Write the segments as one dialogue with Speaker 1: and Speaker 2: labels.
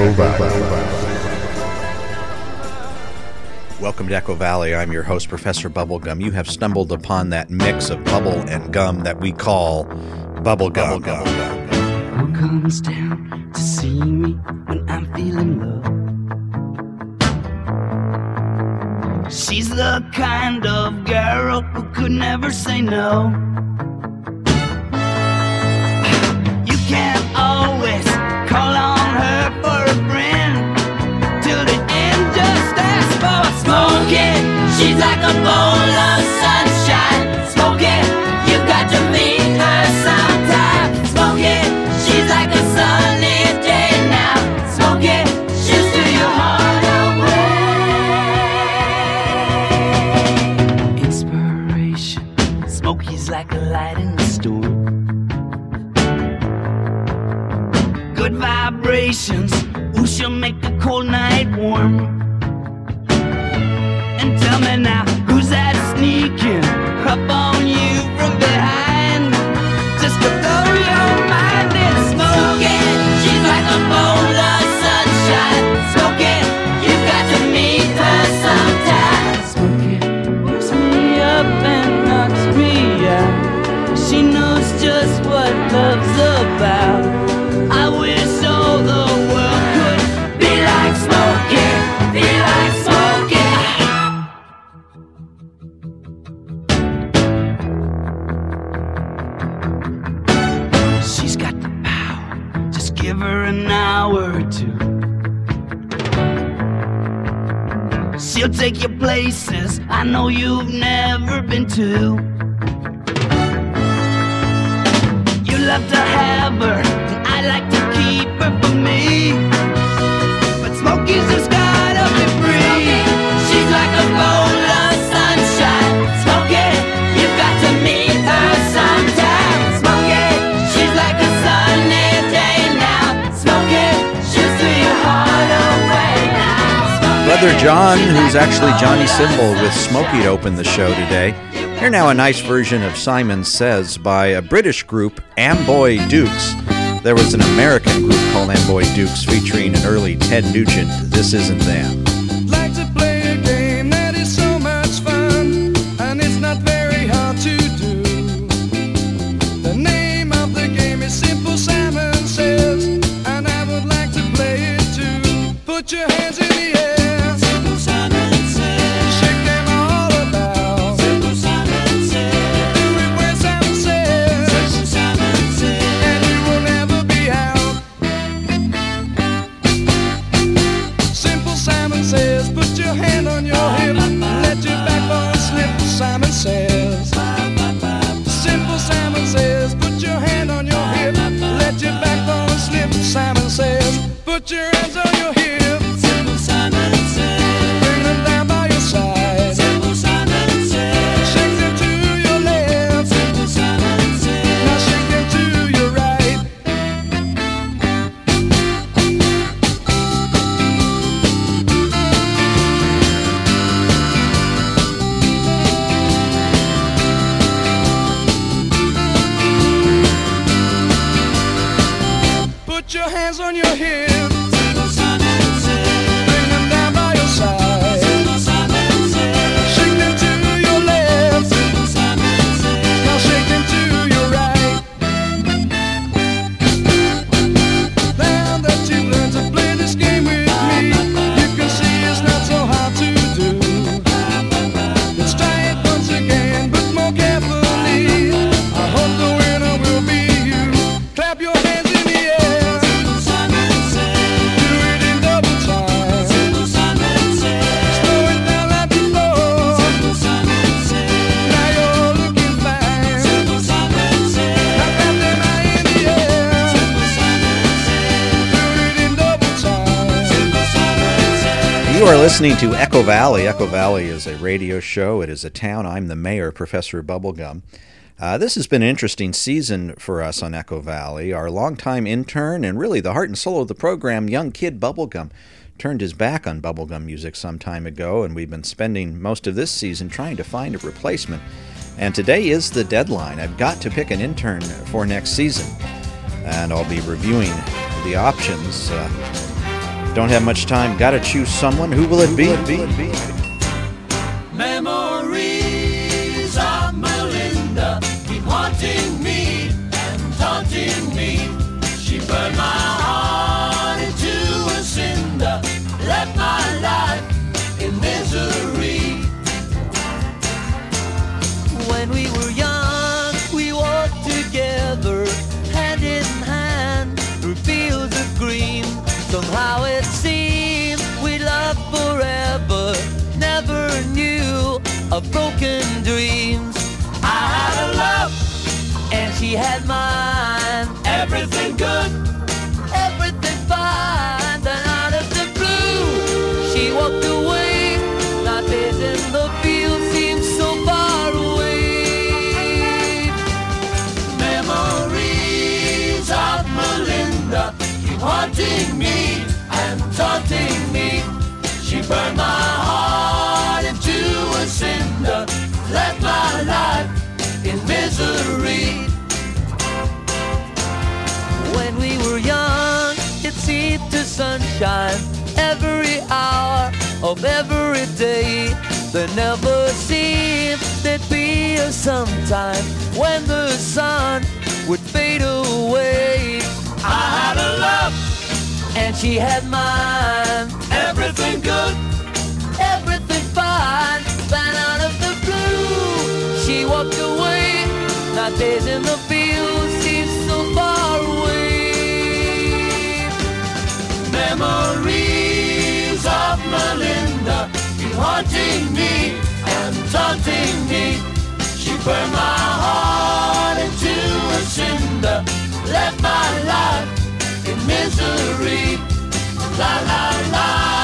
Speaker 1: Echo Valley.
Speaker 2: Welcome to Echo Valley. I'm your host, Professor Bubblegum. You have stumbled upon that mix of bubble and gum that we call bubblegum.
Speaker 3: Who comes down to see me when I'm feeling low? She's the kind of girl who could never say no. You can't always call on her for She's like a bowl of sunshine. Smoking, you got to meet her sometime. Smoking, she's like a sunny day now. Smoking, she'll steal your heart away. Inspiration, Smokey's like a light in the storm. Good vibrations, who shall make a cold night warm? Me now, who's that sneaking take you places I know you've never been to. You love to have her, and I like to
Speaker 2: Brother John, who's actually Johnny Cymbal with Smokey to open the show today. Here now a nice version of Simon Says by a British group, Amboy Dukes. There was an American group called Amboy Dukes featuring an early Ted Nugent. This isn't them. Listening to Echo Valley. Echo Valley is a radio show. It is a town. I'm the mayor, Professor Bubblegum. Uh, this has been an interesting season for us on Echo Valley. Our longtime intern and really the heart and soul of the program, Young Kid Bubblegum, turned his back on bubblegum music some time ago, and we've been spending most of this season trying to find a replacement. And today is the deadline. I've got to pick an intern for next season, and I'll be reviewing the options. Uh, don't have much time. Got to choose someone. Who will it be?
Speaker 4: Memories of Melinda keep haunting me and taunting me. She burned my
Speaker 5: of broken dreams.
Speaker 4: I had a love,
Speaker 5: And she had mine,
Speaker 4: everything good.
Speaker 5: Sunshine every hour of every day. There never seemed there'd be a sometime when the sun would fade away.
Speaker 4: I had a love,
Speaker 5: And she had mine,
Speaker 4: everything good.
Speaker 5: everything fine. Then out of the blue, she walked away. Not days in the
Speaker 4: keep haunting me and taunting me. She burned my heart into a cinder, left my life in misery. La la la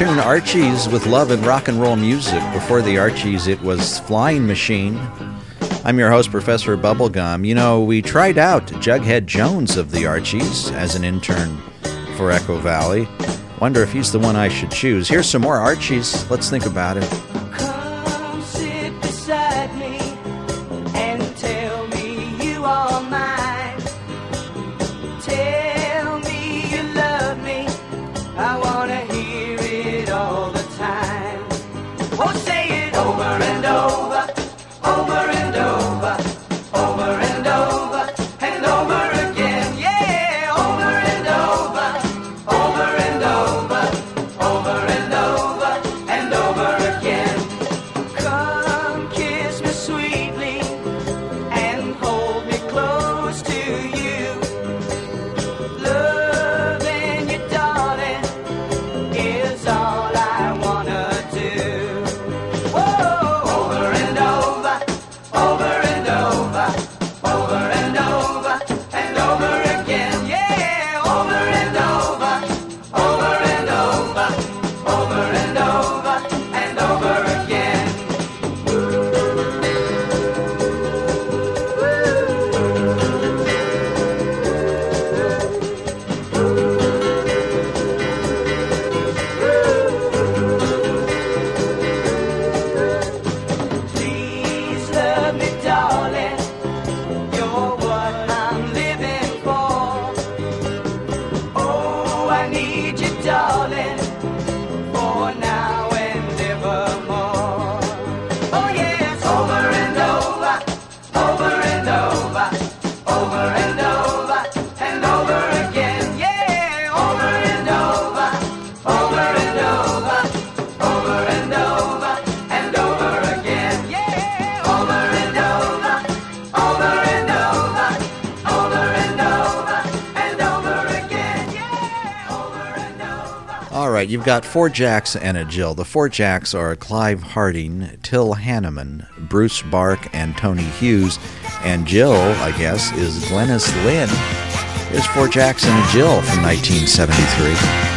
Speaker 2: tune Archie's with love and rock and roll music. Before the Archies, it was Flying Machine. I'm your host, Professor Bubblegum. You know, we tried out Jughead Jones of the Archies as an intern for Echo Valley. Wonder if he's the one I should choose. Here's some more Archies. Let's think about it. you've got four jacks and a Jill. The four jacks are Clive Harding, Till Hanneman, Bruce Bark, and Tony Hughes. And Jill, I guess, is Glenys Lynne. Here's Four Jacks and a Jill from 1973.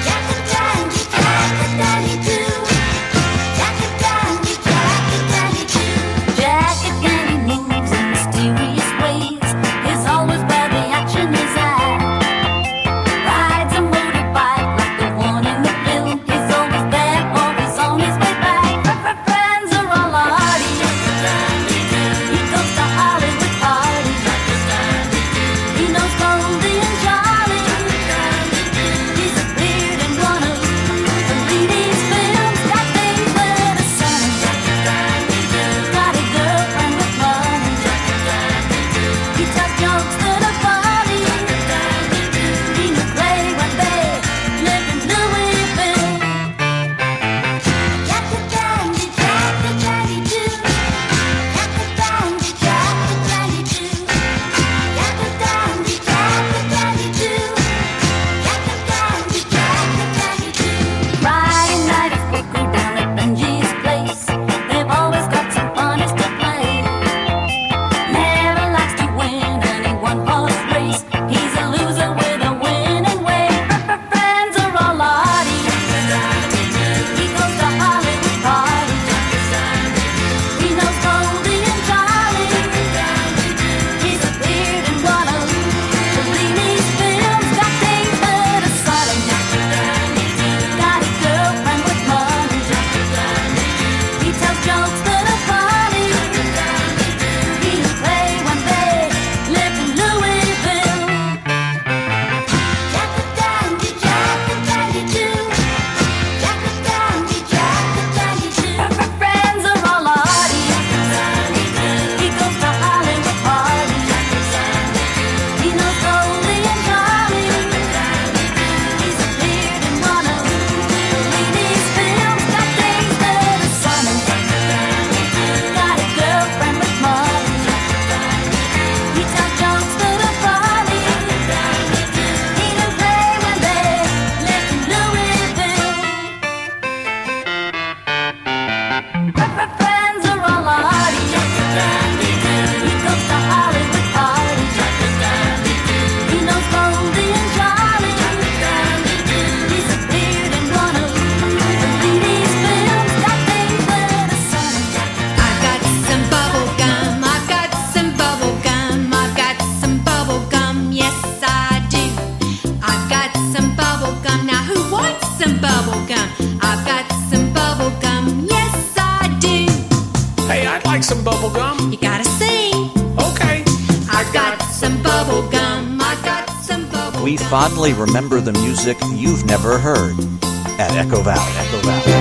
Speaker 6: Remember the music you've never heard at Echo Valley. Echo Valley.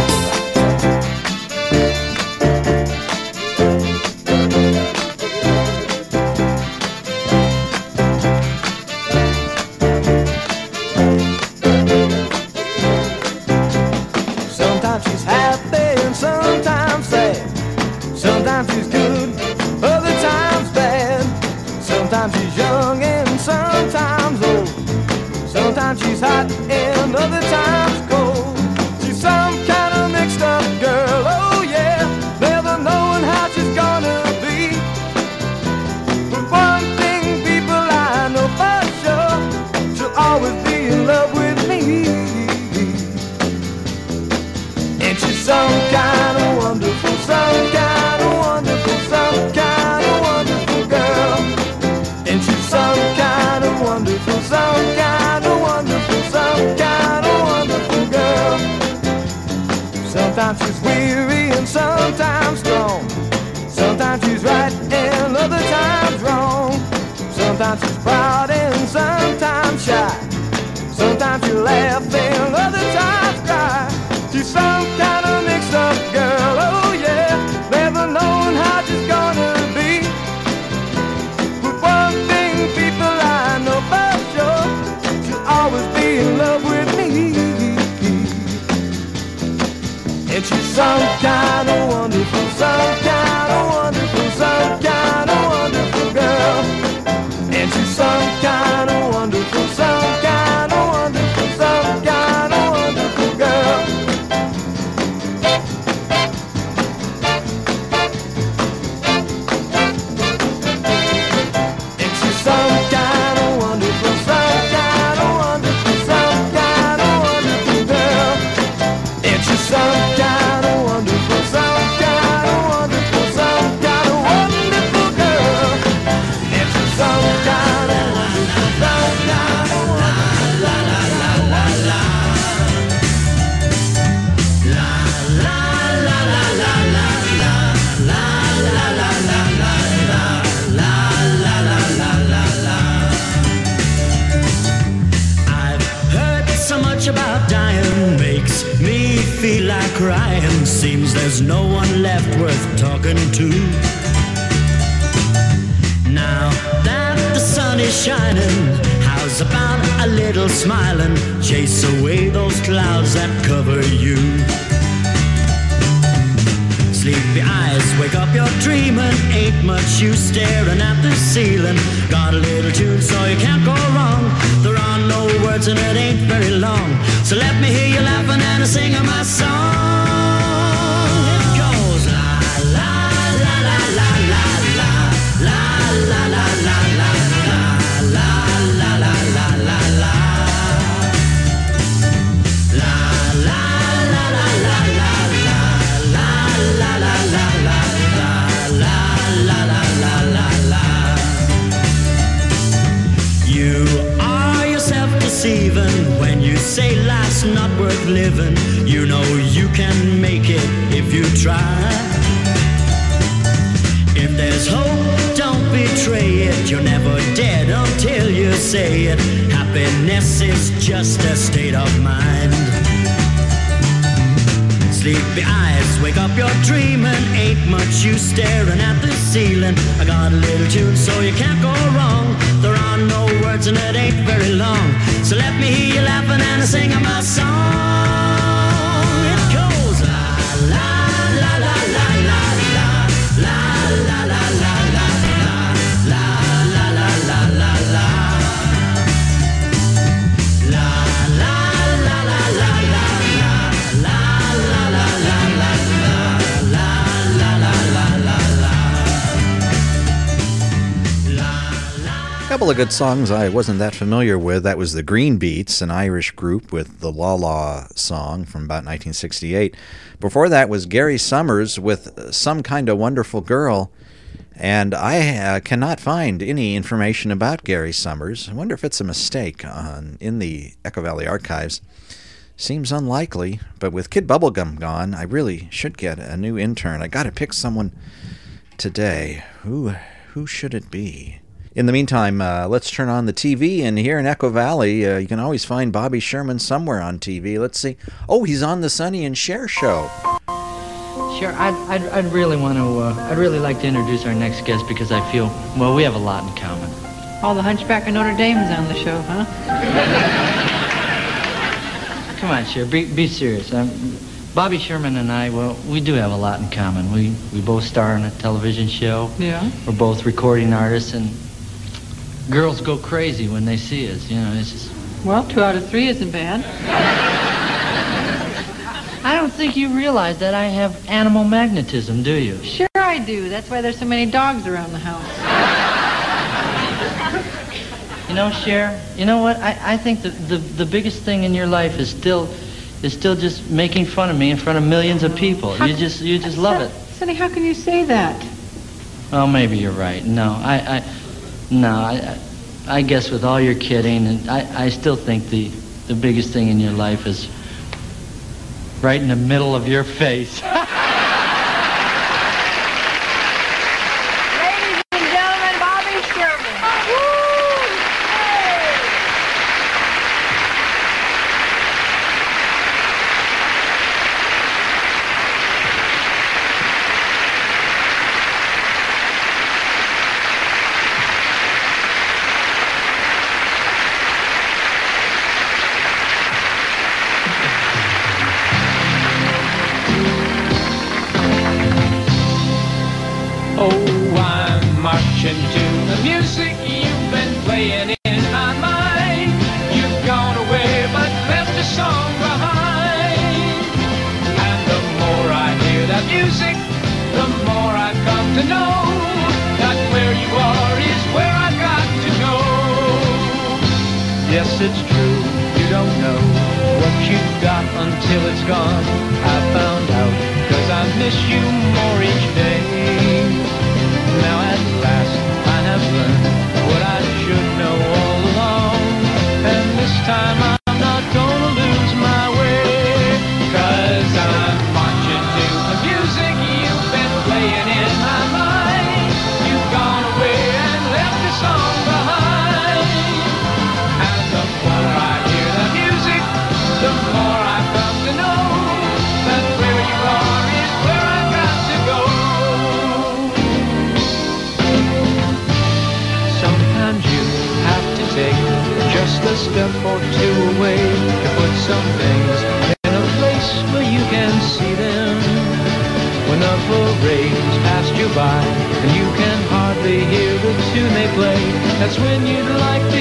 Speaker 7: There's no one left worth talking to. Now that the sun is shining, how's about a little smiling? Chase away those clouds that cover you. Sleepy eyes, wake up, you're dreaming. Ain't much use staring at the ceiling. Got a little tune so you can't go wrong. There are no words and it ain't very long. So let me hear you laughing and singing my song. Life's not worth living. You know you can make it if you try. If there's hope, don't betray it. You're never dead until you say it. Happiness is just a state of mind. Sleepy eyes, wake up, you're dreaming. Ain't much use staring at the ceiling. I got a little tune so you can't go wrong. There no words and it ain't very long. So let me hear you laughing and singing my song.
Speaker 2: Couple of good songs I wasn't that familiar with. That was the Green Beats, an Irish group with the La La song from about 1968. Before that was Gary Summers with Some Kind of Wonderful Girl. And I uh, cannot find any information about Gary Summers. I wonder if it's a mistake on, in the Echo Valley archives. Seems unlikely, but with Kid Bubblegum gone, I really should get a new intern. I got to pick someone today? Who who should it be? In the meantime, uh, let's turn on the TV. And here in Echo Valley, uh, you can always find Bobby Sherman somewhere on TV. Let's see. Oh, he's on the Sonny and Cher show.
Speaker 4: Sure, I'd, I'd, I'd really want to, uh, I'd really like to introduce our next guest because I feel, well, we have a lot in common.
Speaker 8: Oh, the Hunchback of Notre Dame is on the show, huh?
Speaker 4: Come on, Cher, be, be serious. Um, Bobby Sherman and I, well, we do have a lot in common. We, we both star in a television show.
Speaker 8: Yeah.
Speaker 4: We're both recording artists, and girls go crazy when they see us. You know, it's just,
Speaker 8: Well, two out of three isn't bad.
Speaker 4: I don't think you realize that I have animal magnetism, do you?
Speaker 8: Sure I do. That's why there's so many dogs around the house.
Speaker 4: You know, Cher, you know what? I, I think the, the, the biggest thing in your life is still is still just making fun of me in front of millions of people. You just you just love it.
Speaker 8: Sonny, how can you say that?
Speaker 4: Well, maybe you're right. No, I, I no, I, I guess with all your kidding, and I, I still think the the biggest thing in your life is right in the middle of your face.
Speaker 9: marching to the music you've been playing in my mind. You've gone away, but left a song behind. And the more I hear that music, the more I come to know that where you are is where I've got to go.
Speaker 4: Yes, it's true. You don't know what you've got until it's gone. That's when you'd like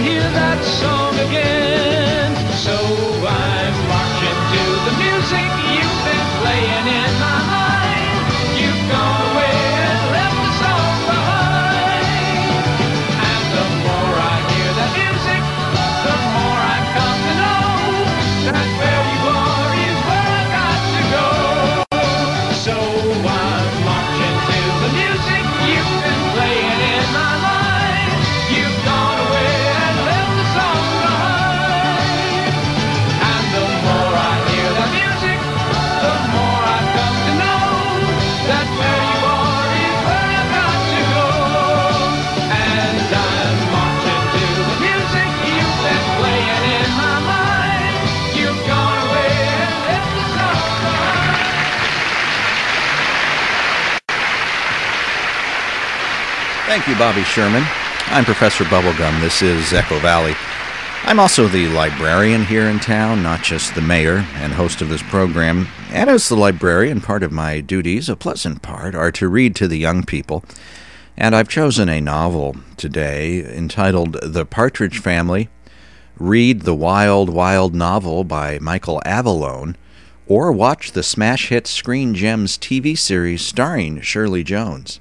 Speaker 2: Thank you, Bobby Sherman. I'm Professor Bubblegum. This is Echo Valley. I'm also the librarian here in town, not just the mayor and host of this program. And as the librarian, part of my duties, a pleasant part, are to read to the young people. And I've chosen a novel today entitled The Partridge Family. Read the wild, wild novel by Michael Avallone, or watch the smash hit Screen Gems TV series starring Shirley Jones.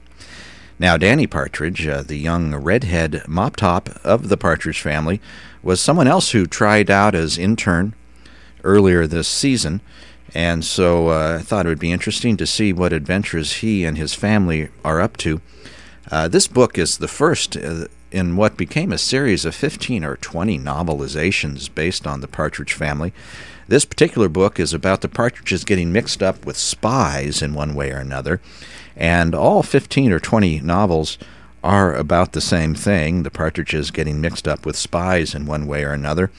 Speaker 2: Now, Danny Partridge, uh, the young redhead mop top of the Partridge family, was someone else who tried out as intern earlier this season, and so uh, I thought it would be interesting to see what adventures he and his family are up to. Uh, this book is the first uh, in what became a series of 15 or 20 novelizations based on the Partridge family. This particular book is about the partridges getting mixed up with spies in one way or another, and all 15 or 20 novels are about the same thing the partridges getting mixed up with spies in one way or another.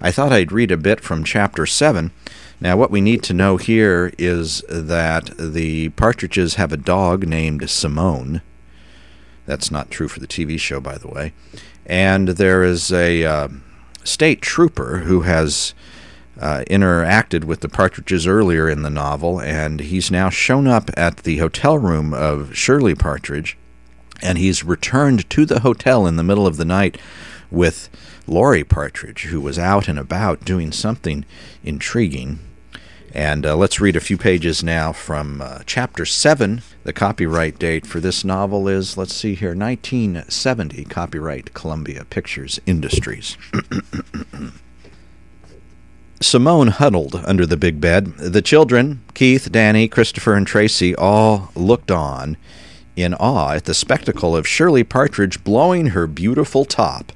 Speaker 2: I thought I'd read a bit from chapter 7. Now, what we need to know here is that the partridges have a dog named Simone. That's not true for the TV show, by the way. And there is a uh, state trooper who has uh, interacted with the partridges earlier in the novel, and he's now shown up at the hotel room of Shirley Partridge, and he's returned to the hotel in the middle of the night with Laurie Partridge, who was out and about doing something intriguing. And uh, let's read a few pages now from uh, chapter 7. The copyright date for this novel is, let's see here, 1970. Copyright Columbia Pictures Industries. Simone huddled under the big bed. The children, Keith, Danny, Christopher, and Tracy, all looked on in awe at the spectacle of Shirley Partridge blowing her beautiful top.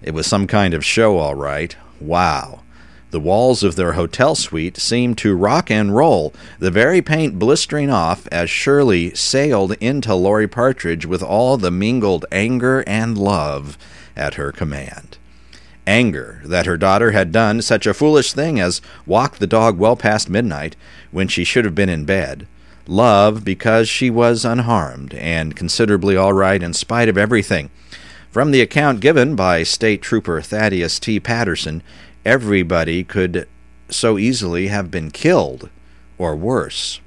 Speaker 2: It was some kind of show, all right. Wow. The walls of their hotel suite seemed to rock and roll, the very paint blistering off as Shirley sailed into Laurie Partridge with all the mingled anger and love at her command. Anger that her daughter had done such a foolish thing as walk the dog well past midnight when she should have been in bed. Love because she was unharmed and considerably all right in spite of everything. From the account given by State Trooper Thaddeus T. Patterson, everybody could so easily have been killed, or worse.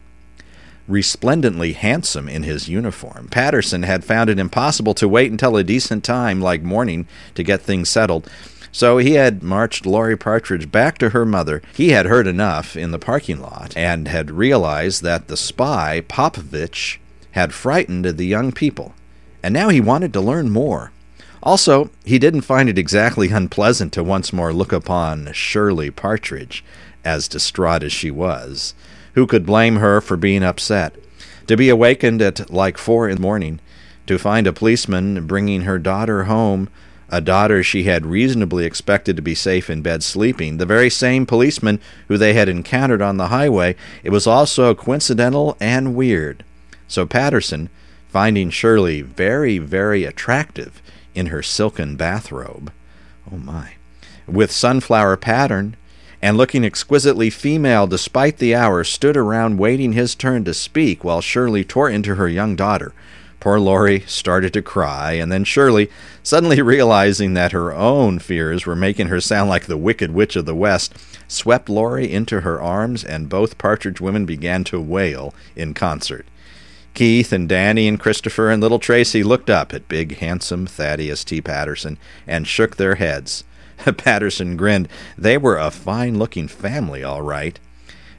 Speaker 2: Resplendently handsome in his uniform, Patterson had found it impossible to wait until a decent time like morning to get things settled. So he had marched Laurie Partridge back to her mother. He had heard enough in the parking lot and had realized that the spy, Popovich, had frightened the young people. And now he wanted to learn more. Also, he didn't find it exactly unpleasant to once more look upon Shirley Partridge, as distraught as she was. Who could blame her for being upset? To be awakened at like four in the morning, to find a policeman bringing her daughter home, a daughter she had reasonably expected to be safe in bed sleeping, the very same policeman who they had encountered on the highway, it was also coincidental and weird. So Patterson, finding Shirley very, very attractive, in her silken bathrobe. Oh my. With sunflower pattern, and looking exquisitely female despite the hour, stood around waiting his turn to speak while Shirley tore into her young daughter. Poor Laurie started to cry, and then Shirley, suddenly realizing that her own fears were making her sound like the Wicked Witch of the West, swept Laurie into her arms, and both Partridge women began to wail in concert. Keith and Danny and Christopher and little Tracy looked up at big, handsome Thaddeus T. Patterson and shook their heads. Patterson grinned. They were a fine looking family, all right.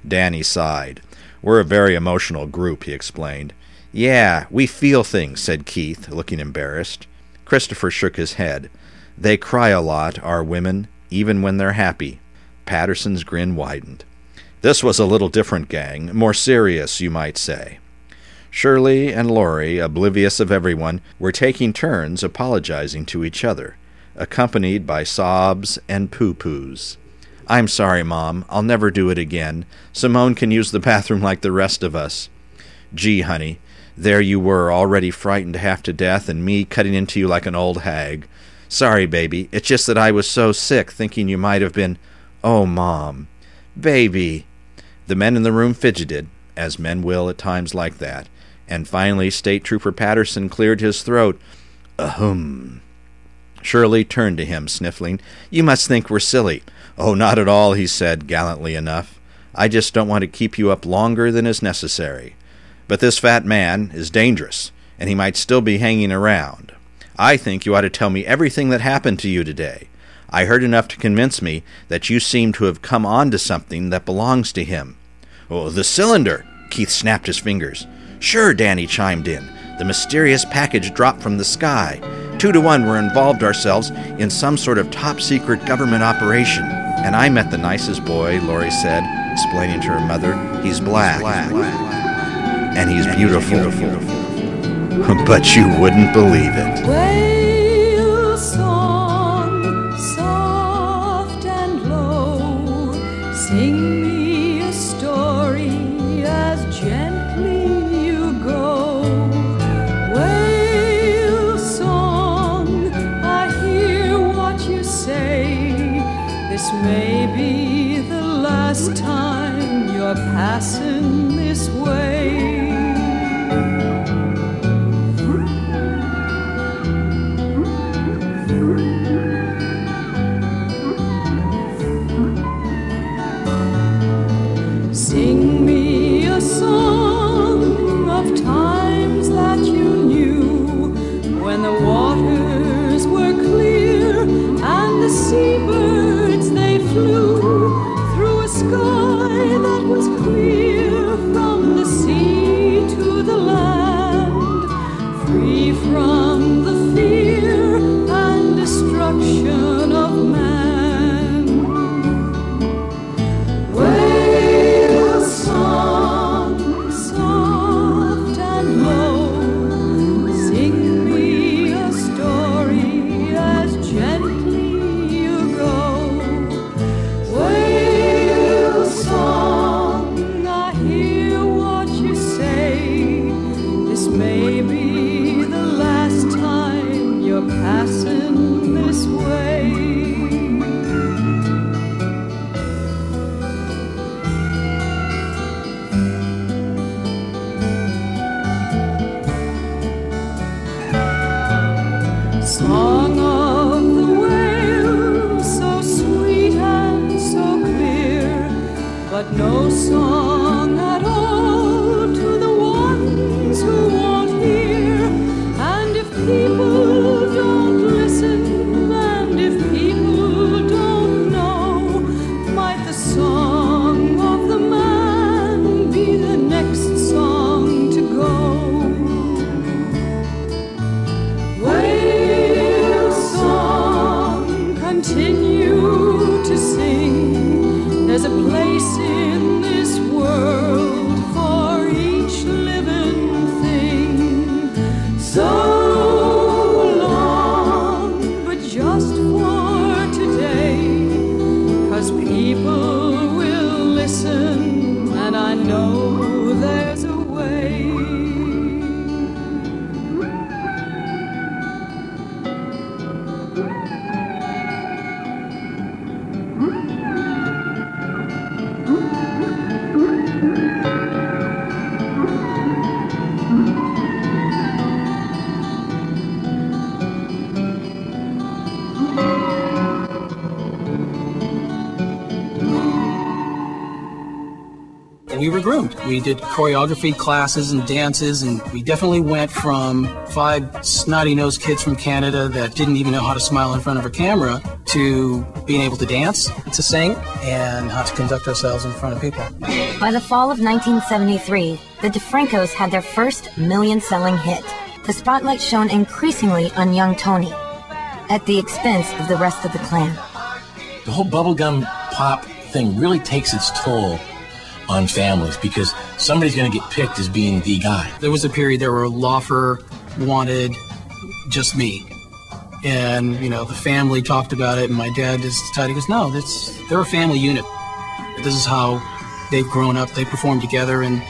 Speaker 2: Danny sighed. We're a very emotional group, he explained. Yeah, we feel things, said Keith, looking embarrassed. Christopher shook his head. They cry a lot, our women, even when they're happy. Patterson's grin widened. This was a little different gang, more serious, you might say. Shirley and Laurie, oblivious of everyone, were taking turns apologizing to each other, accompanied by sobs and poo poos. I'm sorry, Mom. I'll never do it again. Simone can use the bathroom like the rest of us. Gee, honey, there you were, already frightened half to death, and me cutting into you like an old hag. Sorry, baby. It's just that I was so sick, thinking you might have been. Oh, Mom. Baby. The men in the room fidgeted, as men will at times like that, and finally State Trooper Patterson cleared his throat. Ahem. Shirley turned to him, sniffling. You must think we're silly. Oh, not at all, he said, gallantly enough. I just don't want to keep you up longer than is necessary. But this fat man is dangerous, and he might still be hanging around. I think you ought to tell me everything that happened to you today. I heard enough to convince me that you seem to have come on to something that belongs to him. Oh, the cylinder! Keith snapped his fingers. Sure, Danny chimed in. The mysterious package dropped from the sky. Two to one, we're involved ourselves in some sort of top secret government operation. And I met the nicest boy, Laurie said, explaining to her mother. He's black and he's beautiful. But you wouldn't believe it.
Speaker 10: Whale song, soft and low. Sing me a story as gently you go. Whale song, I hear what you say. This may be the last time you're passing this way.
Speaker 11: We did choreography classes and dances, and we definitely went from five snotty nosed kids from Canada that didn't even know how to smile in front of a camera to being able to dance, to sing, and how to conduct ourselves in front of people.
Speaker 12: By the fall of 1973, the DeFrancos had their first million selling hit. The spotlight shone increasingly on young Tony, at the expense of the rest of the clan.
Speaker 13: the whole bubblegum pop thing really takes its toll on families because somebody's going to get picked as being the guy.
Speaker 11: There was a period there where Laufer wanted just me. And, you know, the family talked about it, and my dad just decided, he goes, no, this, they're a family unit. This is how they've grown up, they perform together, and,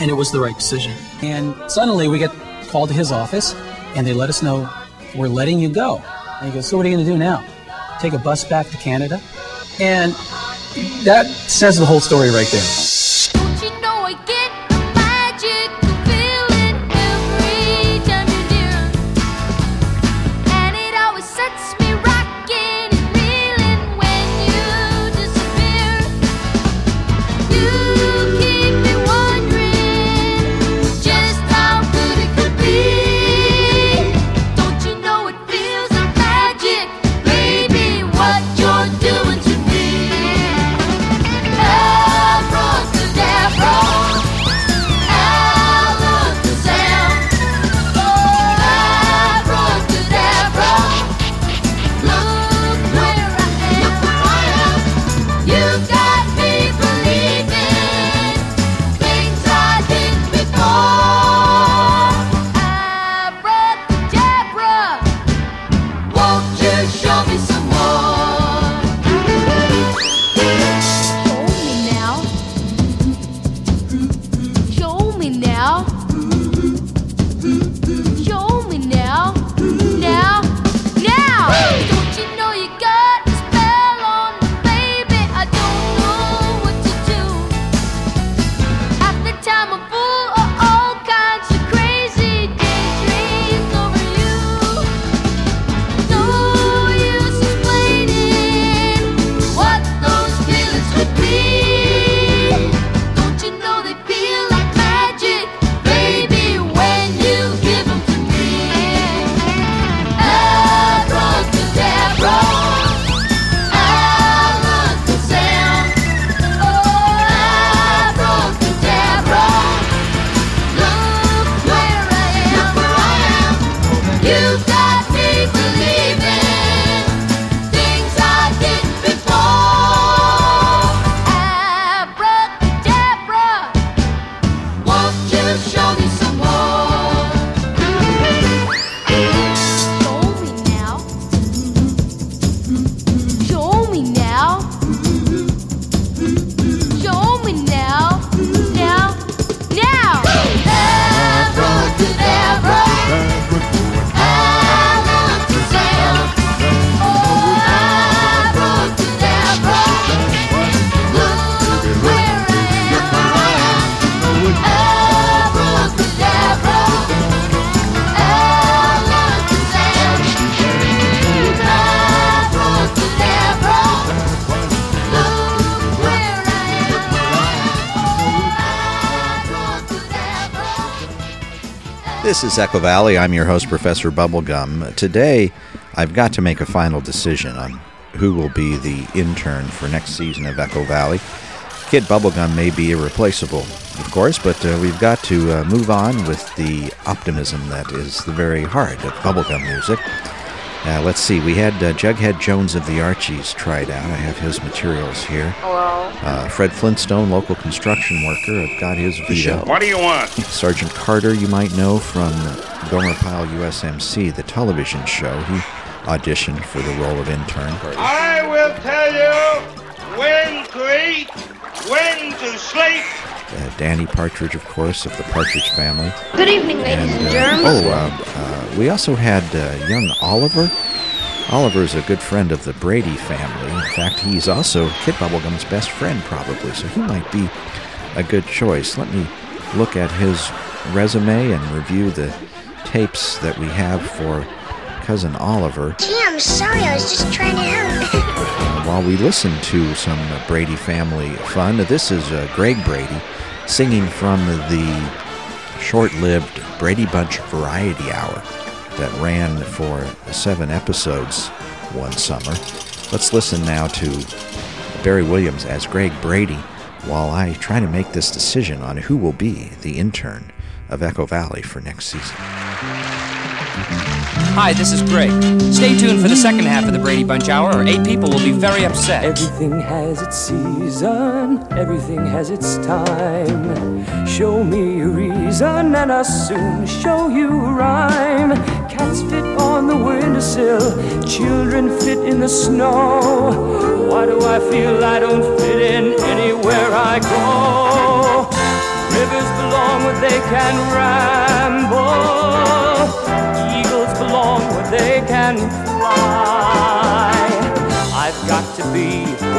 Speaker 11: and it was the right decision. And suddenly we get called to his office, and they let us know, we're letting you go. And he goes, so what are you going to do now? Take a bus back to Canada? And that says the whole story right there.
Speaker 2: This is Echo Valley. I'm your host, Professor Bubblegum. Today, I've got to make a final decision on who will be the intern for next season of Echo Valley. Kid Bubblegum may be irreplaceable, of course, but uh, we've got to uh, move on with the optimism that is the very heart of bubblegum music. Uh, let's see, we had uh, Jughead Jones of the Archies tried out. I have his materials here.
Speaker 14: Hello.
Speaker 2: Uh, Fred Flintstone, local construction worker, I've got his veto.
Speaker 14: What do you want?
Speaker 2: Sergeant Carter, you might know from Gomer Pyle USMC, the television show. He auditioned for the role of intern.
Speaker 14: I will tell you when to eat, when to sleep.
Speaker 2: Uh, Danny Partridge, of course, of the Partridge family.
Speaker 14: Good evening, ladies
Speaker 2: And,
Speaker 14: and
Speaker 2: uh,
Speaker 14: germs.
Speaker 2: oh, uh, uh, we also had uh, young Oliver. Oliver is a good friend of the Brady family. In fact, he's also Kid Bubblegum's best friend, probably, so he might be a good choice. Let me look at his resume and review the tapes that we have for cousin Oliver.
Speaker 15: Gee, I'm sorry. I was just trying to help.
Speaker 2: While we listen to some Brady family fun, this is uh, Greg Brady singing from the short lived Brady Bunch Variety Hour that ran for seven episodes one summer. Let's listen now to Barry Williams as Greg Brady while I try to make this decision on who will be the intern of Echo Valley for next season.
Speaker 16: Hi, this is Greg. Stay tuned for the second half of the Brady Bunch Hour, or eight people will be very upset.
Speaker 4: Everything has its season, everything has its time. Show me reason, and I'll soon show you rhyme. Cats fit on the windowsill, children fit in the snow. Why do I feel I don't fit in anywhere I go? Rivers belong where they can ramble. Can fly. I've got to be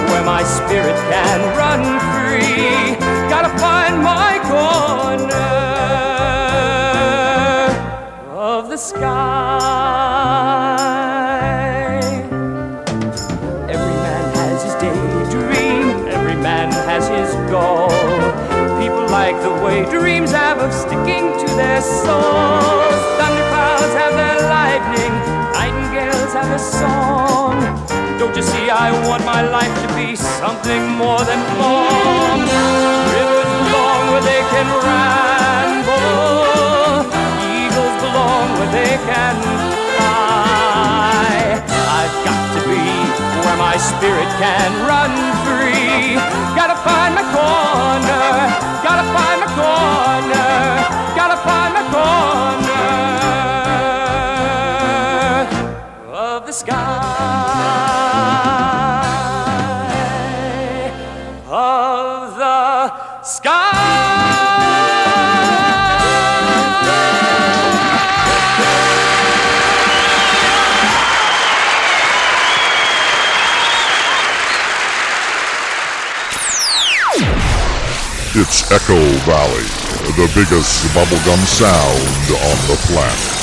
Speaker 4: where my spirit can run free. Gotta find my corner of the sky. Every man has his daydream, every man has his goal. People like the way dreams have of sticking to their souls. Nightingales a song. Don't you see, I want my life to be something more than form. Rivers belong where they can ramble, eagles belong where they can fly. I've got to be where my spirit can run free. Gotta find my corner, gotta find my corner,
Speaker 17: It's Echo Valley, the biggest bubblegum sound on the planet.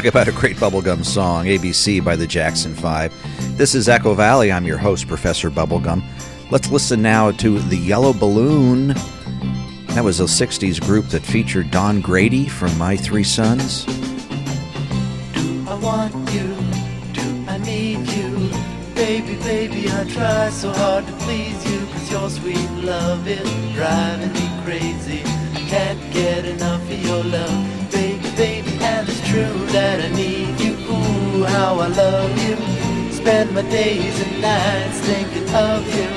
Speaker 2: Talk about a great bubblegum song, ABC by the Jackson 5. This is Echo Valley. I'm your host, Professor Bubblegum. Let's listen now to The Yellow Balloon. That was a 60s group that featured Don Grady from My Three Sons.
Speaker 1: Do I want you, do I need you? Baby, baby, I try so hard to please you. Cause your sweet love is driving me crazy. I can't get enough of your love. That I need you. Ooh, how I love you. Spend my days and nights thinking of you.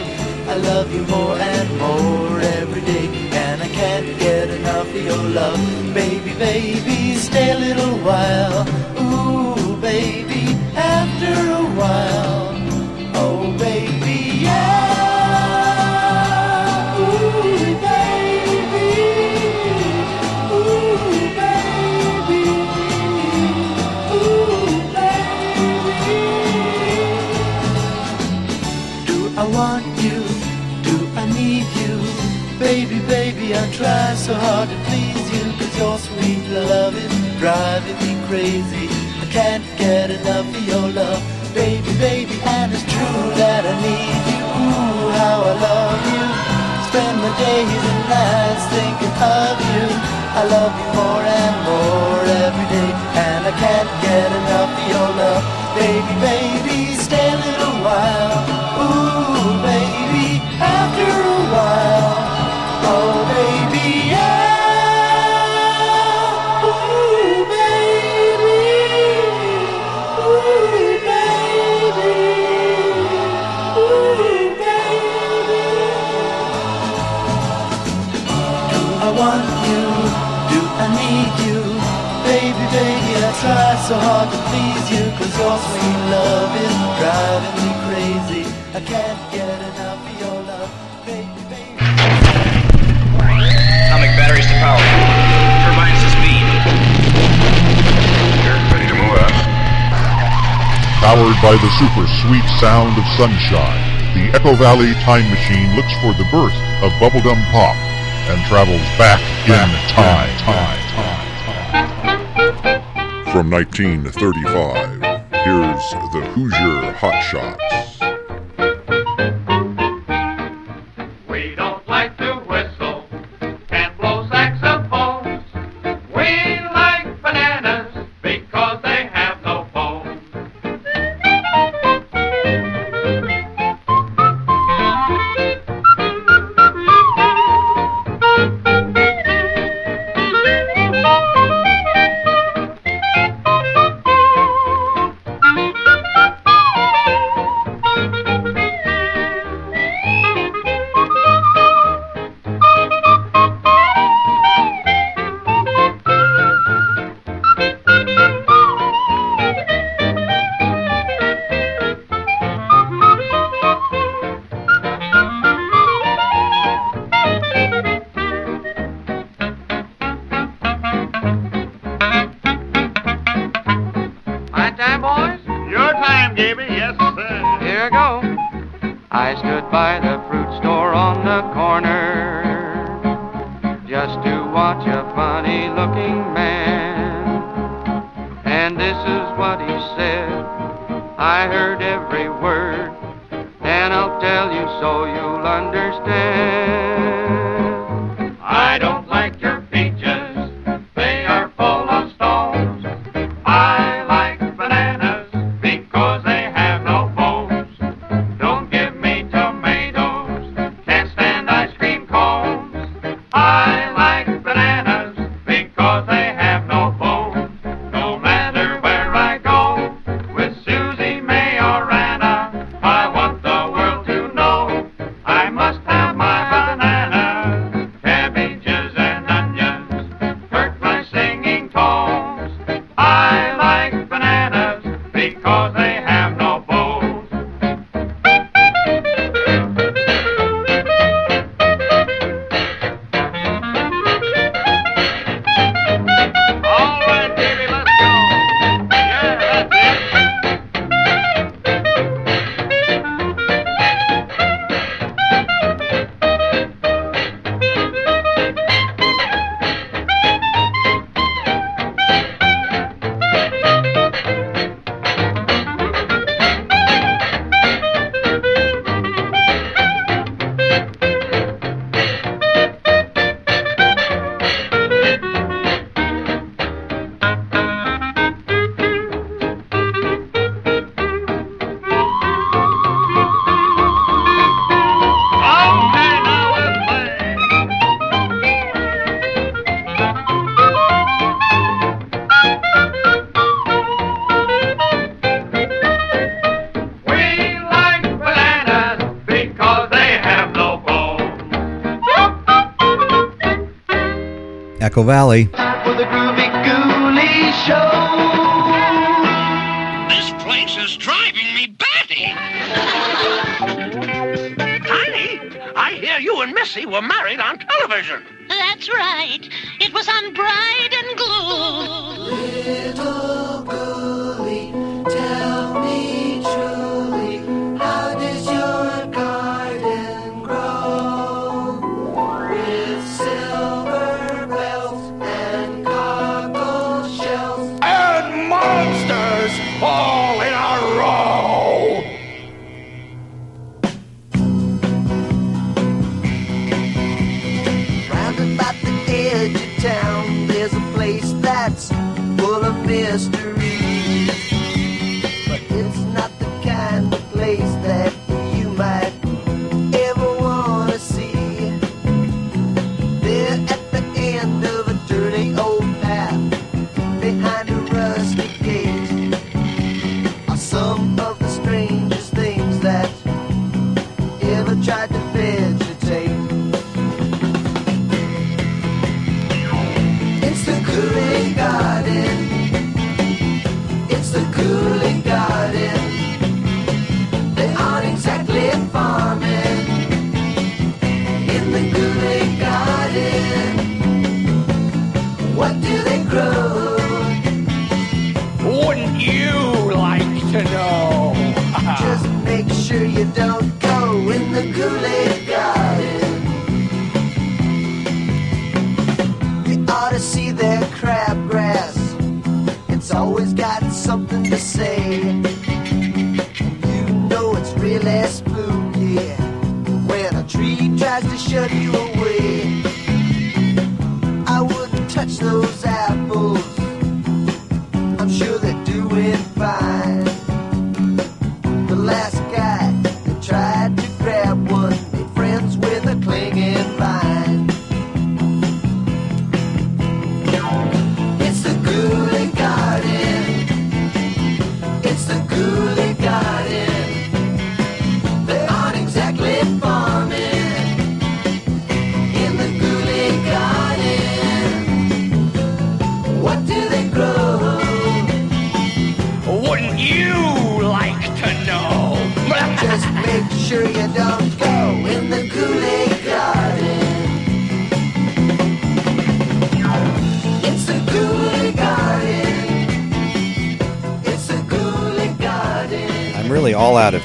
Speaker 1: I love you more and more every day. And I can't get enough of your love. Baby, baby, stay a little while. Ooh, baby, after a while. Want you? Do I need you? Baby, baby, I try so hard to please you. Cause your sweet love is driving me crazy. I can't get enough of your love. Baby, baby, and it's true that I need you. Ooh, how I love you. Spend my days and nights thinking of you. I love you more and more every day. And I can't get enough of your love. Baby, baby, love is driving me crazy I can't get enough of your love Baby, baby
Speaker 18: Atomic batteries to power. Turbines to speed.
Speaker 17: Ready to move out. Powered by the super sweet sound of sunshine, the Echo Valley Time Machine looks for the birth of bubblegum pop and travels back in time. From 1935, here's the Hoosier Hot Shots.
Speaker 2: Tobacco Valley.
Speaker 19: This place is driving me batty. Tiny, I hear you and Missy were married on television.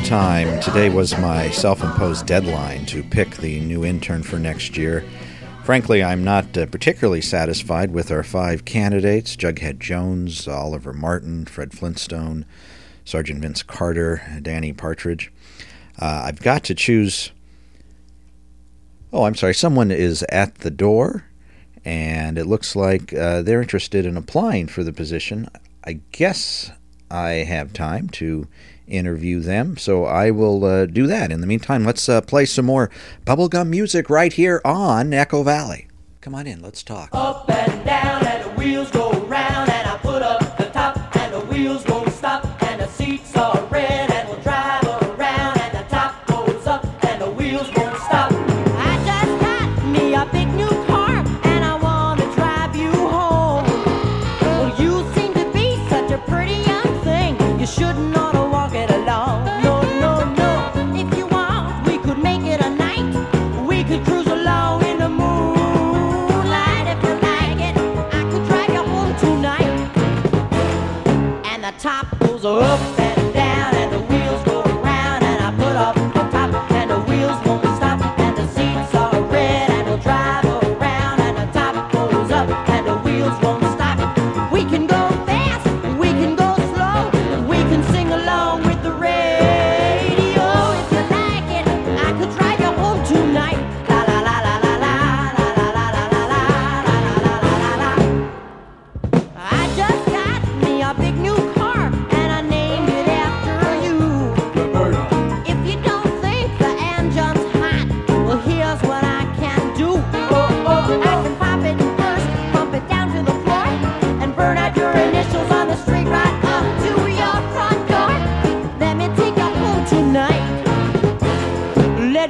Speaker 2: time, today was my self imposed deadline to pick the new intern for next year. Frankly, I'm not uh, particularly satisfied with our five candidates Jughead Jones, Oliver Martin, Fred Flintstone, Sergeant Vince Carter, Danny Partridge. Uh, I've got to choose. Oh, I'm sorry, someone is at the door, and it looks like uh, they're interested in applying for the position. I guess I have time to interview them. So I will uh, do that. In the meantime, let's uh, play some more bubblegum music right here on Echo Valley. Come on in, let's talk.
Speaker 20: Up and down, and the wheels go. up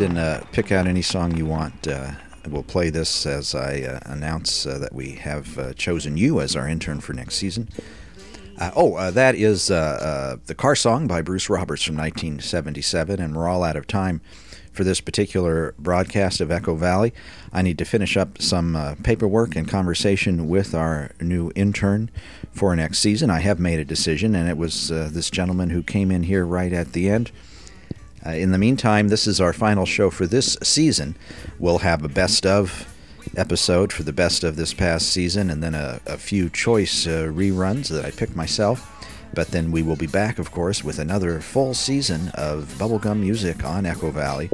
Speaker 2: ahead and uh, pick out any song you want. Uh, we'll play this as I uh, announce uh, that we have uh, chosen you as our intern for next season. Uh, oh, that is the car song by Bruce Roberts from 1977, and we're all out of time for this particular broadcast of Echo Valley. I need to finish up some uh, paperwork and conversation with our new intern for next season. I have made a decision, and it was uh, this gentleman who came in here right at the end. Uh, in the meantime, this is our final show for this season. We'll have a best of episode for the best of this past season, and then a, a few choice uh, reruns that I picked myself. But then we will be back, of course, with another full season of bubblegum music on Echo Valley.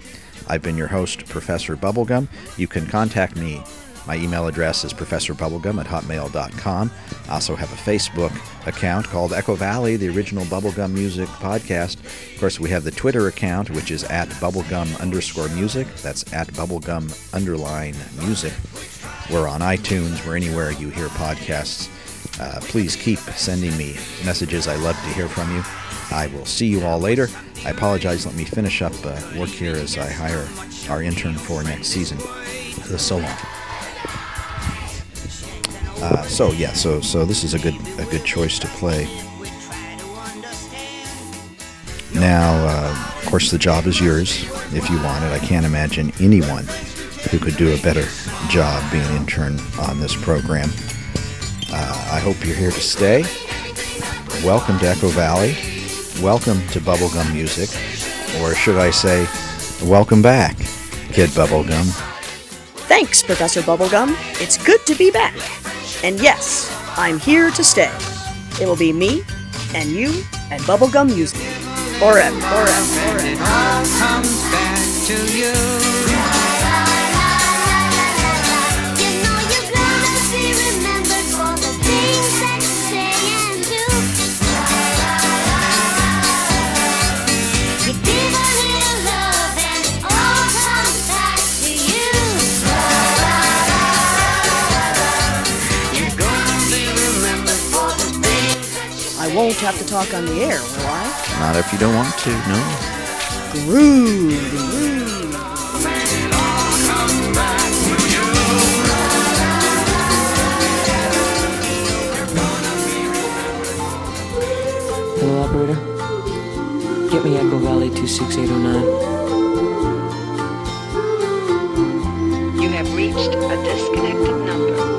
Speaker 2: I've been your host, Professor Bubblegum. You can contact me. My email address is professorbubblegum at hotmail.com. I also have a Facebook account called Echo Valley, the original bubblegum music podcast. Of course, we have the Twitter account, which is at bubblegum underscore music. That's at bubblegum underline music. We're on iTunes. We're anywhere you hear podcasts. Uh, please keep sending me messages. I love to hear from you. I will see you all later. I apologize. Let me finish up uh, work here as I hire our intern for next season. So long. Uh, so yeah, so so this is a good a good choice to play. Now, uh, of course, the job is yours if you want it. I can't imagine anyone who could do a better job being an intern on this program. Uh, I hope you're here to stay. Welcome to Echo Valley. Welcome to Bubblegum Music. Or should I say, welcome back, Kid Bubblegum.
Speaker 21: Thanks, Professor Bubblegum. It's good to be back. And yes, I'm here to stay. It will be me and you and Bubblegum Music. Forever, forever, forever.
Speaker 1: It all comes back to you.
Speaker 21: Won't have to talk on the air, will I?
Speaker 2: Not if you don't want to, no.
Speaker 21: Groove, groove.
Speaker 4: Hello, operator. Get me Echo Valley 26809.
Speaker 22: You have reached a disconnected number.